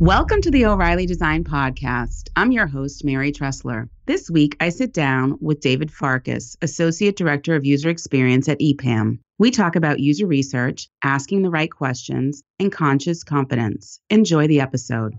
Welcome to the O'Reilly Design Podcast. I'm your host, Mary Treseler. This week, I sit down with David Farkas, Associate Director of User Experience at EPAM. We talk about user research, asking the right questions, and conscious competence. Enjoy the episode.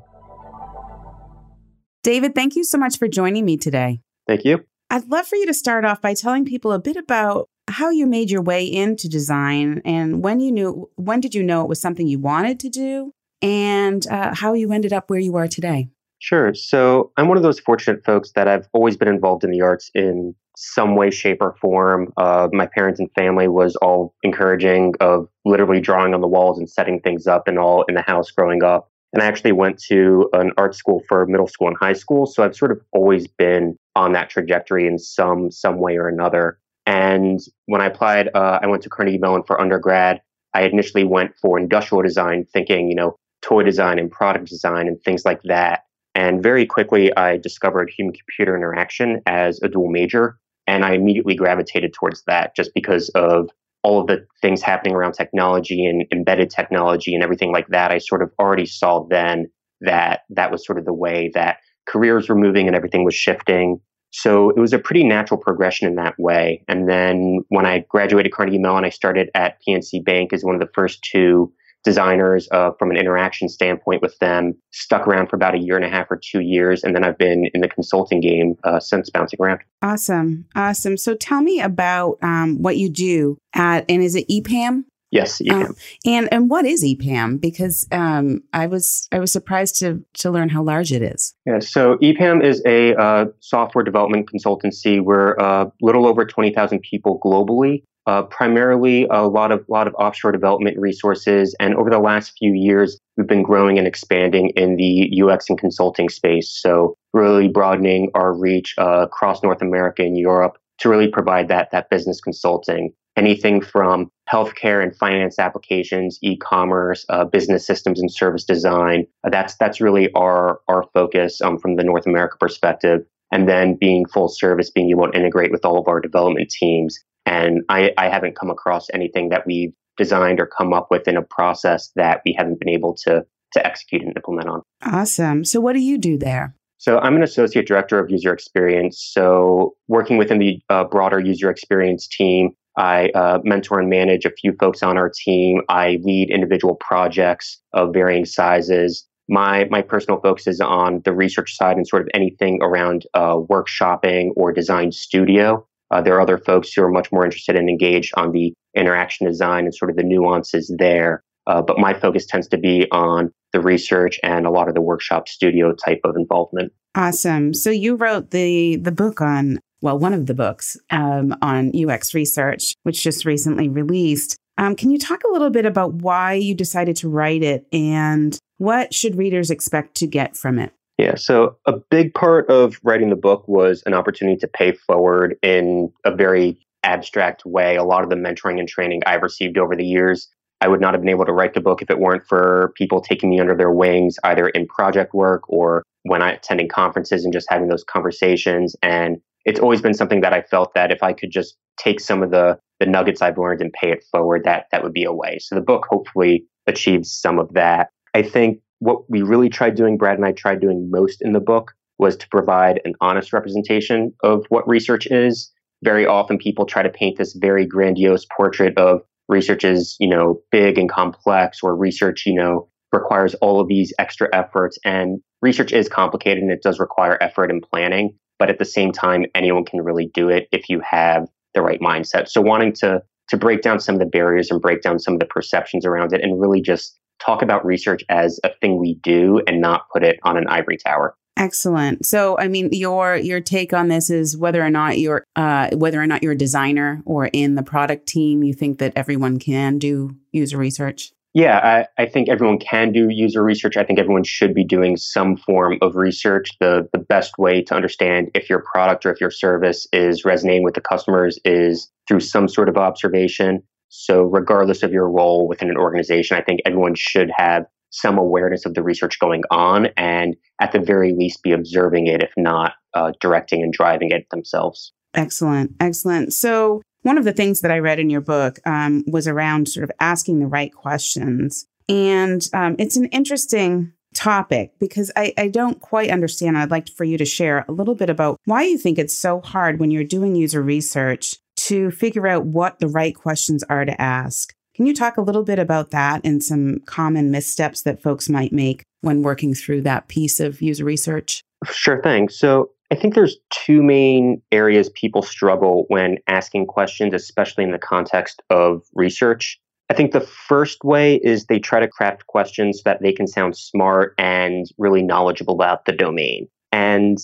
David, thank you so much for joining me today. Thank you. I'd love for you to start off by telling people a bit about how you made your way into design and when you knew when did you know it was something you wanted to do and uh, how you ended up where you are today. Sure. So I'm one of those fortunate folks that I've always been involved in the arts in some way, shape, or form. Uh, my parents and family was all encouraging of literally drawing on the walls and setting things up and all in the house growing up. And I actually went to an art school for middle school and high school. So I've sort of always been on that trajectory in some some way or another. And when I applied, uh, I went to Carnegie Mellon for undergrad. I initially went for industrial design, thinking, you know, toy design and product design and things like that. And very quickly, I discovered human computer interaction as a dual major. And I immediately gravitated towards that just because of all of the things happening around technology and embedded technology and everything like that. I sort of already saw then that that was sort of the way that careers were moving and everything was shifting. So it was a pretty natural progression in that way. And then when I graduated Carnegie Mellon, I started at PNC Bank as one of the first two designers uh, from an interaction standpoint with them. Stuck around for about a year and a half or two years, and then I've been in the consulting game uh, since bouncing around. Awesome, awesome. So tell me about um, what you do at, and is it EPAM? Yes, EPAM. Um, and and what is EPAM? Because um, I was I was surprised to to learn how large it is. Yeah, so EPAM is a uh, software development consultancy. We're a uh, little over twenty thousand people globally. Uh, primarily a lot of lot of offshore development resources, and over the last few years, we've been growing and expanding in the UX and consulting space. So really broadening our reach uh, across North America and Europe to really provide that that business consulting. Anything from healthcare and finance applications, e-commerce, uh, business systems and service design. Uh, that's that's really our our focus um, from the North America perspective. And then being full service, being able to integrate with all of our development teams and I, I haven't come across anything that we've designed or come up with in a process that we haven't been able to to execute and implement on. Awesome. So what do you do there? So I'm an associate director of user experience. So working within the uh, broader user experience team, I uh, mentor and manage a few folks on our team. I lead individual projects of varying sizes. My my personal focus is on the research side and sort of anything around uh, workshopping or design studio. Uh, there are other folks who are much more interested and engaged on the interaction design and sort of the nuances there. Uh, but my focus tends to be on the research and a lot of the workshop studio type of involvement. Awesome. So you wrote the the book on well, one of the books um, on UX research, which just recently released. Um, can you talk a little bit about why you decided to write it and what should readers expect to get from it? Yeah, so a big part of writing the book was an opportunity to pay forward in a very abstract way. A lot of the mentoring and training I've received over the years, I would not have been able to write the book if it weren't for people taking me under their wings, either in project work or when I attending conferences and just having those conversations. And it's always been something that I felt that if I could just take some of the the nuggets I've learned and pay it forward, that that would be a way. So the book hopefully achieves some of that. I think what we really tried doing, Brad and I tried doing most in the book, was to provide an honest representation of what research is. Very often people try to paint this very grandiose portrait of research is, you know, big and complex or research, you know, requires all of these extra efforts. And research is complicated and it does require effort and planning. But at the same time, anyone can really do it if you have the right mindset. So wanting to to break down some of the barriers and break down some of the perceptions around it and really just talk about research as a thing we do and not put it on an ivory tower. Excellent. So, I mean, your your take on this is whether or not you're uh, whether or not you're a designer or in the product team, you think that everyone can do user research. Yeah, I, I think everyone can do user research. I think everyone should be doing some form of research. The the best way to understand if your product or if your service is resonating with the customers is through some sort of observation. So, regardless of your role within an organization, I think everyone should have some awareness of the research going on and, at the very least, be observing it, if not uh, directing and driving it themselves. Excellent. Excellent. So, one of the things that I read in your book um, was around sort of asking the right questions. And um, it's an interesting topic because I, I don't quite understand. I'd like for you to share a little bit about why you think it's so hard when you're doing user research to figure out what the right questions are to ask. Can you talk a little bit about that and some common missteps that folks might make when working through that piece of user research? Sure thing. So I think there's two main areas people struggle when asking questions, especially in the context of research. I think the first way is they try to craft questions so that they can sound smart and really knowledgeable about the domain. And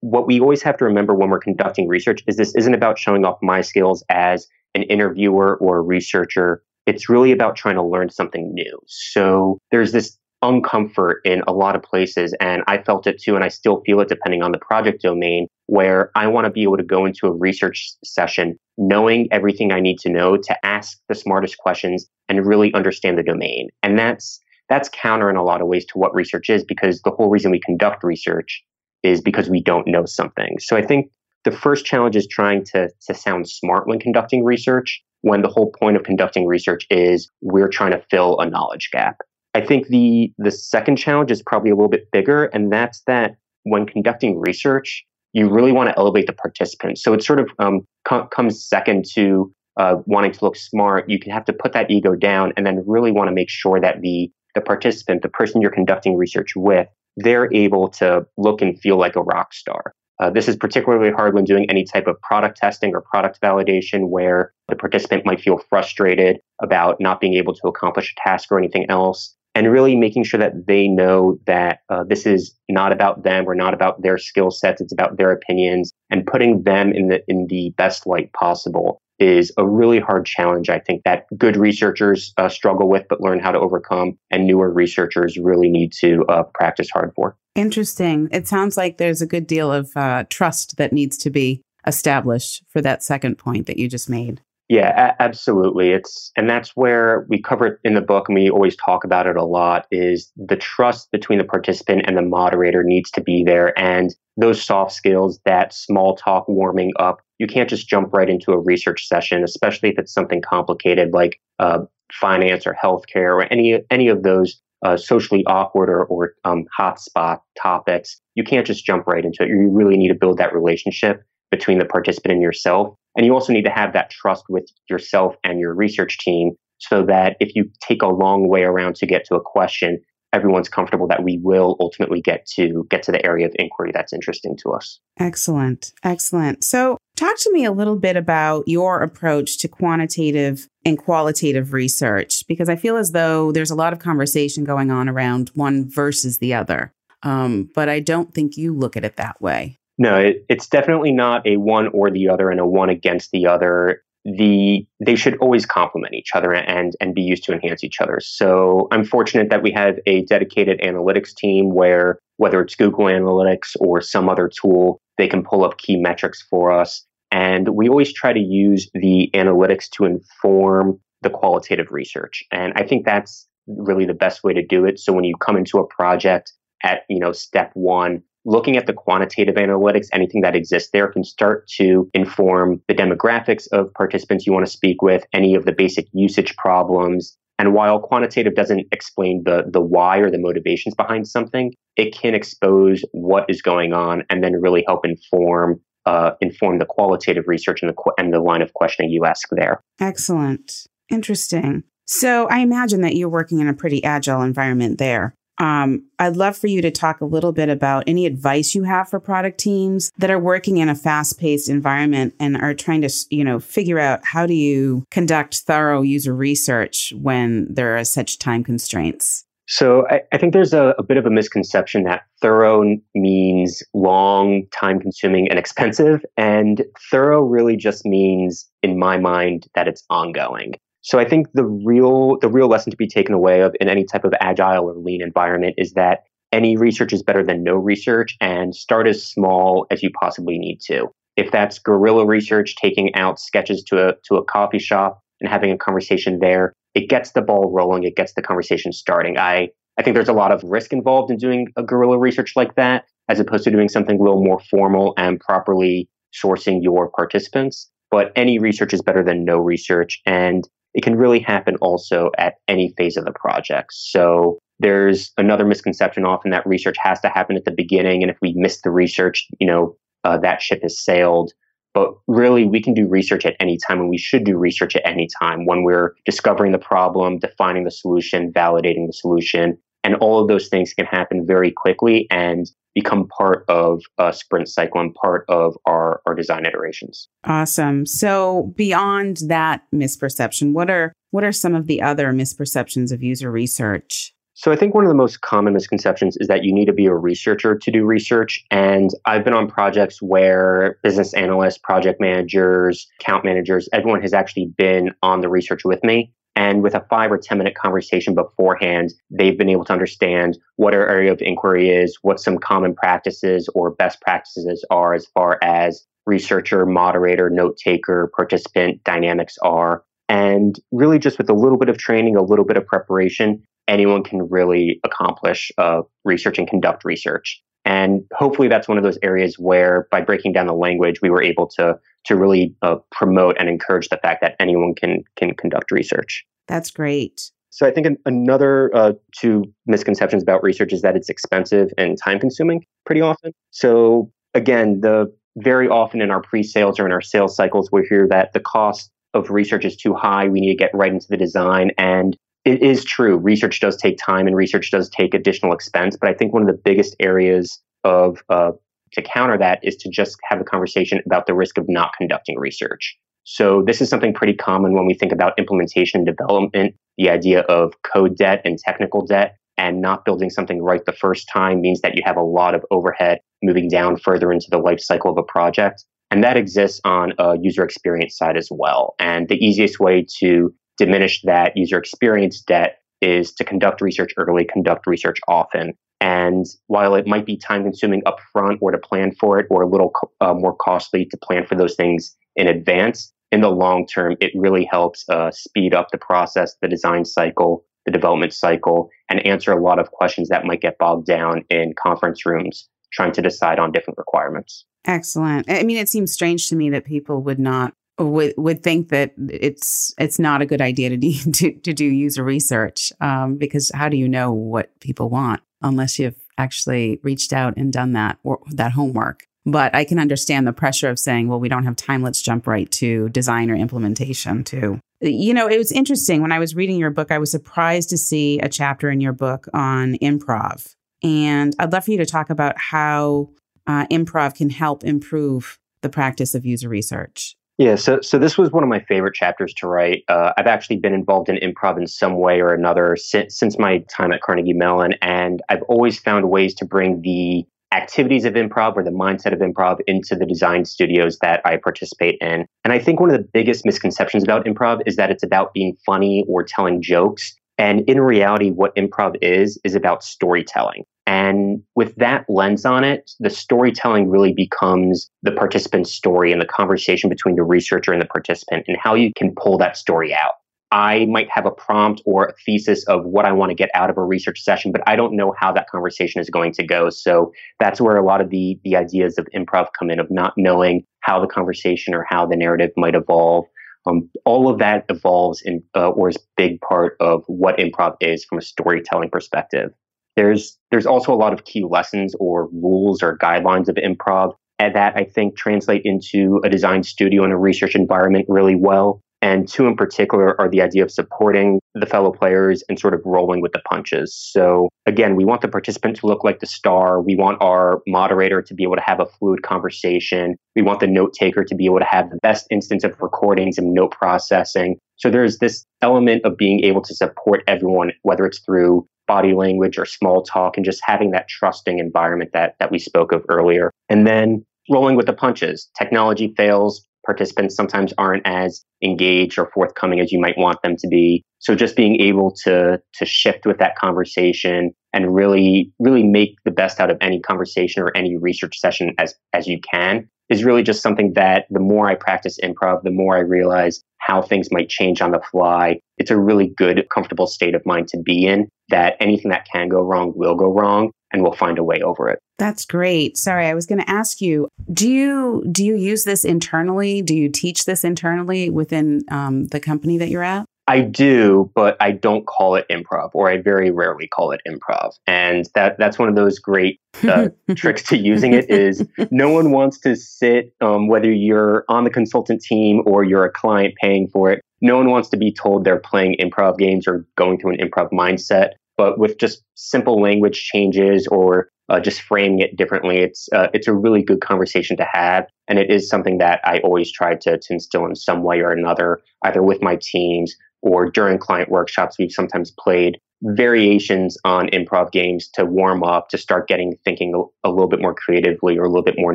what we always have to remember when we're conducting research is this isn't about showing off my skills as an interviewer or a researcher. It's really about trying to learn something new. So there's this uncomfort in a lot of places, and I felt it too, and I still feel it depending on the project domain, where I want to be able to go into a research session knowing everything I need to know to ask the smartest questions and really understand the domain. And that's that's counter in a lot of ways to what research is because the whole reason we conduct research is because we don't know something. So I think the first challenge is trying to, to sound smart when conducting research, when the whole point of conducting research is we're trying to fill a knowledge gap. I think the the second challenge is probably a little bit bigger, and that's that when conducting research, you really want to elevate the participants. So it sort of um, com- comes second to uh, wanting to look smart. You can have to put that ego down, and then really want to make sure that the the participant, the person you're conducting research with, they're able to look and feel like a rock star. Uh, this is particularly hard when doing any type of product testing or product validation where the participant might feel frustrated about not being able to accomplish a task or anything else and really making sure that they know that uh, this is not about them or not about their skill sets it's about their opinions and putting them in the in the best light possible is a really hard challenge i think that good researchers uh, struggle with but learn how to overcome and newer researchers really need to uh, practice hard for. Interesting. It sounds like there's a good deal of uh, trust that needs to be established for that second point that you just made yeah, a- absolutely. It's and that's where we cover it in the book, and we always talk about it a lot. Is the trust between the participant and the moderator needs to be there, and those soft skills, that small talk warming up. You can't just jump right into a research session, especially if it's something complicated like uh, finance or healthcare or any any of those uh, socially awkward or, or um, hotspot topics. You can't just jump right into it. You really need to build that relationship between the participant and yourself and you also need to have that trust with yourself and your research team so that if you take a long way around to get to a question, everyone's comfortable that we will ultimately get to get to the area of inquiry that's interesting to us. Excellent. Excellent. So, talk to me a little bit about your approach to quantitative and qualitative research because I feel as though there's a lot of conversation going on around one versus the other. Um, but I don't think you look at it that way. No, it, it's definitely not a one or the other and a one against the other. The they should always complement each other and and be used to enhance each other. So I'm fortunate that we have a dedicated analytics team where whether it's Google Analytics or some other tool, they can pull up key metrics for us. And we always try to use the analytics to inform the qualitative research. And I think that's really the best way to do it. So when you come into a project at, you know, step one, looking at the quantitative analytics, anything that exists there can start to inform the demographics of participants you want to speak with, any of the basic usage problems. And while quantitative doesn't explain the, the why or the motivations behind something, it can expose what is going on and then really help inform uh, inform the qualitative research and the, and the line of questioning you ask there. Excellent. Interesting. So I imagine that you're working in a pretty agile environment there. Um, I'd love for you to talk a little bit about any advice you have for product teams that are working in a fast-paced environment and are trying to, you know, figure out how do you conduct thorough user research when there are such time constraints. So I, I think there's a, a, bit of a misconception that thorough means long, time consuming, and expensive. And thorough really just means, in my mind, that it's ongoing. So I think the real the real lesson to be taken away of in any type of agile or lean environment is that any research is better than no research and start as small as you possibly need to. If that's guerrilla research, taking out sketches to a to a coffee shop and having a conversation there, it gets the ball rolling, it gets the conversation starting. I I think there's a lot of risk involved in doing a guerrilla research like that, as opposed to doing something a little more formal and properly sourcing your participants. But any research is better than no research. And it can really happen also at any phase of the project. So there's another misconception often that research has to happen at the beginning. And if we miss the research, you know, uh, that ship has sailed. But really, we can do research at any time, and we should do research at any time when we're discovering the problem, defining the solution, validating the solution. And all of those things can happen very quickly and become part of a sprint cycle and part of our, our design iterations. Awesome. So beyond that misperception, what are what are some of the other misperceptions of user research? So I think one of the most common misconceptions is that you need to be a researcher to do research. And I've been on projects where business analysts, project managers, account managers, everyone has actually been on the research with me. And with a five or 10 minute conversation beforehand, they've been able to understand what our area of inquiry is, what some common practices or best practices are as far as researcher, moderator, note taker, participant dynamics are. And really, just with a little bit of training, a little bit of preparation, anyone can really accomplish uh, research and conduct research. And hopefully, that's one of those areas where, by breaking down the language, we were able to to really uh, promote and encourage the fact that anyone can can conduct research. That's great. So I think an, another uh, two misconceptions about research is that it's expensive and time consuming pretty often. So again, the very often in our pre-sales or in our sales cycles, we hear that the cost of research is too high. We need to get right into the design. And it is true. Research does take time and research does take additional expense. But I think one of the biggest areas of uh, to counter that is to just have a conversation about the risk of not conducting research. So this is something pretty common when we think about implementation and development. The idea of code debt and technical debt and not building something right the first time means that you have a lot of overhead moving down further into the life cycle of a project. And that exists on a user experience side as well. And the easiest way to diminish that user experience debt is to conduct research early, conduct research often. And while it might be time consuming upfront or to plan for it, or a little uh, more costly to plan for those things in advance, in the long term, it really helps uh, speed up the process, the design cycle, the development cycle, and answer a lot of questions that might get bogged down in conference rooms trying to decide on different requirements. Excellent. I mean, it seems strange to me that people would not would would think that it's it's not a good idea to do, to, to do user research um, because how do you know what people want unless you've actually reached out and done that or that homework? But I can understand the pressure of saying, well, we don't have time. Let's jump right to design or implementation too. You know, it was interesting when I was reading your book. I was surprised to see a chapter in your book on improv, and I'd love for you to talk about how uh, improv can help improve the practice of user research. Yeah, so so this was one of my favorite chapters to write. Uh, I've actually been involved in improv in some way or another since since my time at Carnegie Mellon, and I've always found ways to bring the activities of improv or the mindset of improv into the design studios that I participate in. And I think one of the biggest misconceptions about improv is that it's about being funny or telling jokes. And in reality, what improv is, is about storytelling. And with that lens on it, the storytelling really becomes the participant's story and the conversation between the researcher and the participant and how you can pull that story out. I might have a prompt or a thesis of what I want to get out of a research session, but I don't know how that conversation is going to go. So that's where a lot of the the ideas of improv come in of not knowing how the conversation or how the narrative might evolve. Um, all of that evolves in uh, or is big part of what improv is from a storytelling perspective. There's there's also a lot of key lessons or rules or guidelines of improv that I think translate into a design studio and a research environment really well. And two in particular are the idea of supporting the fellow players and sort of rolling with the punches. So again, we want the participant to look like the star. We want our moderator to be able to have a fluid conversation. We want the note taker to be able to have the best instance of recordings and note processing. So there's this element of being able to support everyone, whether it's through body language or small talk and just having that trusting environment that that we spoke of earlier. And then rolling with the punches. Technology fails, participants sometimes aren't as engaged or forthcoming as you might want them to be. So just being able to to shift with that conversation and really really make the best out of any conversation or any research session as as you can is really just something that the more I practice improv, the more I realize how things might change on the fly. It's a really good, comfortable state of mind to be in that anything that can go wrong will go wrong and we'll find a way over it. That's great. Sorry, I was going to ask you, do you do you use this internally? Do you teach this internally within um, the company that you're at? I do, but I don't call it improv, or I very rarely call it improv. And that that's one of those great uh, tricks to using it is no one wants to sit, um, whether you're on the consultant team or you're a client paying for it. No one wants to be told they're playing improv games or going through an improv mindset. But with just simple language changes or uh, just framing it differently, it's uh, it's a really good conversation to have, and it is something that I always try to, to instill in some way or another, either with my teams or during client workshops. We've sometimes played variations on improv games to warm up, to start getting thinking a, little bit more creatively or a little bit more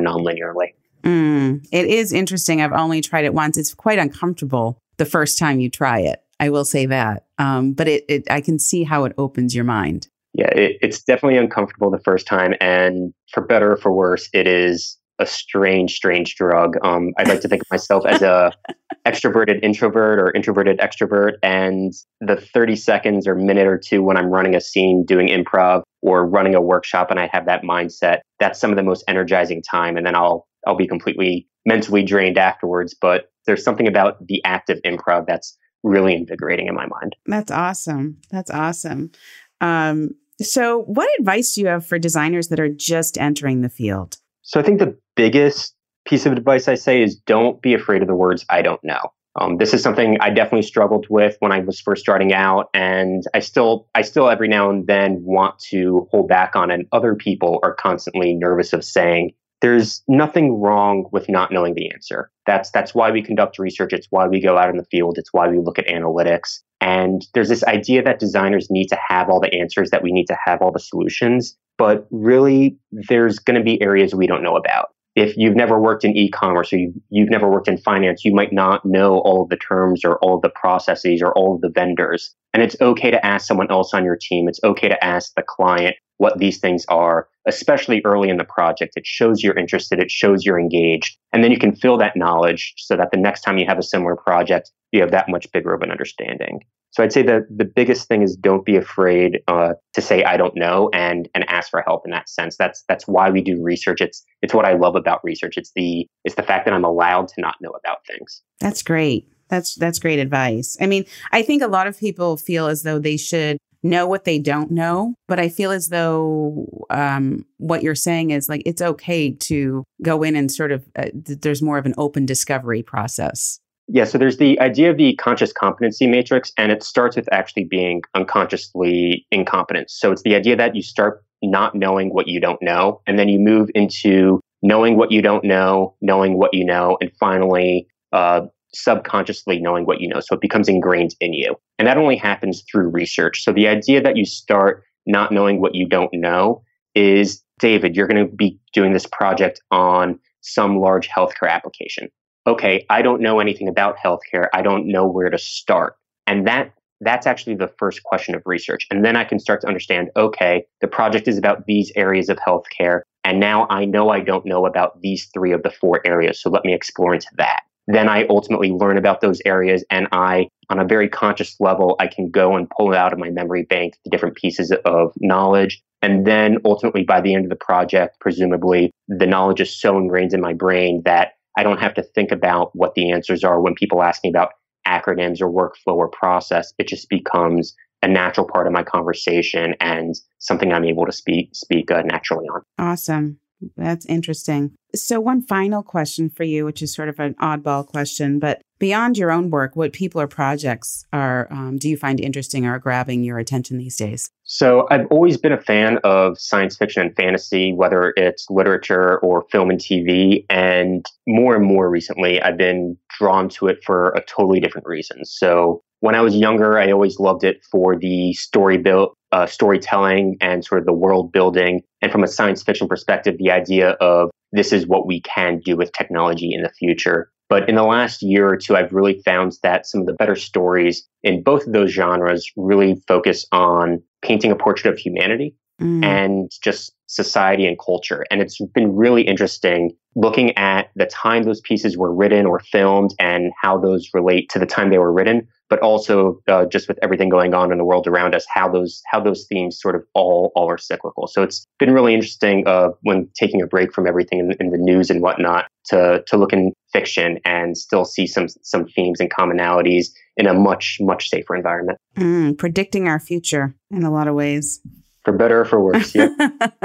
nonlinearly. Mm, it is interesting. I've only tried it once. It's quite uncomfortable the first time you try it. I will say that. Um, but it, it, I can see how it opens your mind. Yeah, it, it's definitely uncomfortable the first time, and for better or for worse, it is a strange, strange drug. Um, I'd like to think of myself as a extroverted introvert or introverted extrovert, and the 30 seconds or minute or two when I'm running a scene, doing improv or running a workshop, and I have that mindset, that's some of the most energizing time. And then I'll I'll be completely mentally drained afterwards. But there's something about the act of improv that's really invigorating in my mind. That's awesome. That's awesome. Um, so, what advice do you have for designers that are just entering the field? So, I think the biggest piece of advice I say is don't be afraid of the words I don't know. Um, this is something I definitely struggled with when I was first starting out, and I still, I still every now and then want to hold back on. And other people are constantly nervous of saying, there's nothing wrong with not knowing the answer. That's that's why we conduct research. It's why we go out in the field. It's why we look at analytics. And there's this idea that designers need to have all the answers, that we need to have all the solutions. But really, there's going to be areas we don't know about. If you've never worked in e-commerce or you've, you've never worked in finance, you might not know all of the terms or all of the processes or all of the vendors. And it's okay to ask someone else on your team. It's okay to ask the client what these things are, especially early in the project. It shows you're interested, it shows you're engaged. And then you can fill that knowledge so that the next time you have a similar project, you have that much bigger of an understanding. So I'd say that the biggest thing is don't be afraid uh, to say I don't know and and ask for help in that sense. That's that's why we do research. It's it's what I love about research. It's the it's the fact that I'm allowed to not know about things. That's great. That's that's great advice. I mean, I think a lot of people feel as though they should know what they don't know. But I feel as though um, what you're saying is like it's okay to go in and sort of uh, th- there's more of an open discovery process. Yeah, so there's the idea of the conscious competency matrix, and it starts with actually being unconsciously incompetent. So it's the idea that you start not knowing what you don't know, and then you move into knowing what you don't know, knowing what you know, and finally uh, subconsciously knowing what you know. So it becomes ingrained in you. And that only happens through research. So the idea that you start not knowing what you don't know is David, you're going to be doing this project on some large healthcare application. Okay, I don't know anything about healthcare. I don't know where to start. And that that's actually the first question of research. And then I can start to understand, okay, the project is about these areas of healthcare. And now I know I don't know about these three of the four areas. So let me explore into that then I ultimately learn about those areas and I, on a very conscious level, I can go and pull it out of my memory bank the different pieces of knowledge. And then ultimately, by the end of the project, presumably, the knowledge is so ingrained in my brain that I don't have to think about what the answers are when people ask me about acronyms or workflow or process. It just becomes a natural part of my conversation and something I'm able to speak speak uh, naturally on. Awesome. That's interesting. So, one final question for you, which is sort of an oddball question, but beyond your own work, what people or projects are um, do you find interesting or grabbing your attention these days? So, I've always been a fan of science fiction and fantasy, whether it's literature or film and TV. And more and more recently, I've been drawn to it for a totally different reason. So, when I was younger, I always loved it for the story build, uh, storytelling and sort of the world building. And from a science fiction perspective, the idea of this is what we can do with technology in the future. But in the last year or two, I've really found that some of the better stories in both of those genres really focus on painting a portrait of humanity mm. and just society and culture. And it's been really interesting looking at the time those pieces were written or filmed and how those relate to the time they were written but also uh, just with everything going on in the world around us, how those how those themes sort of all all are cyclical. So it's been really interesting uh, when taking a break from everything in, in, the news and whatnot to to look in fiction and still see some some themes and commonalities in a much, much safer environment. Mm, predicting our future in a lot of ways. For better or for worse, yeah.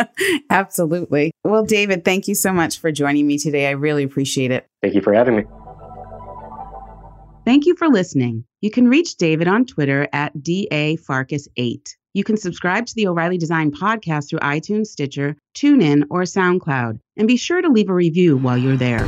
Absolutely. Well, David, thank you so much for joining me today. I really appreciate it. Thank you for having me. Thank you for listening. You can reach David on Twitter at DAFarkas8. You can subscribe to the O'Reilly Design podcast through iTunes, Stitcher, TuneIn, or SoundCloud. And be sure to leave a review while you're there.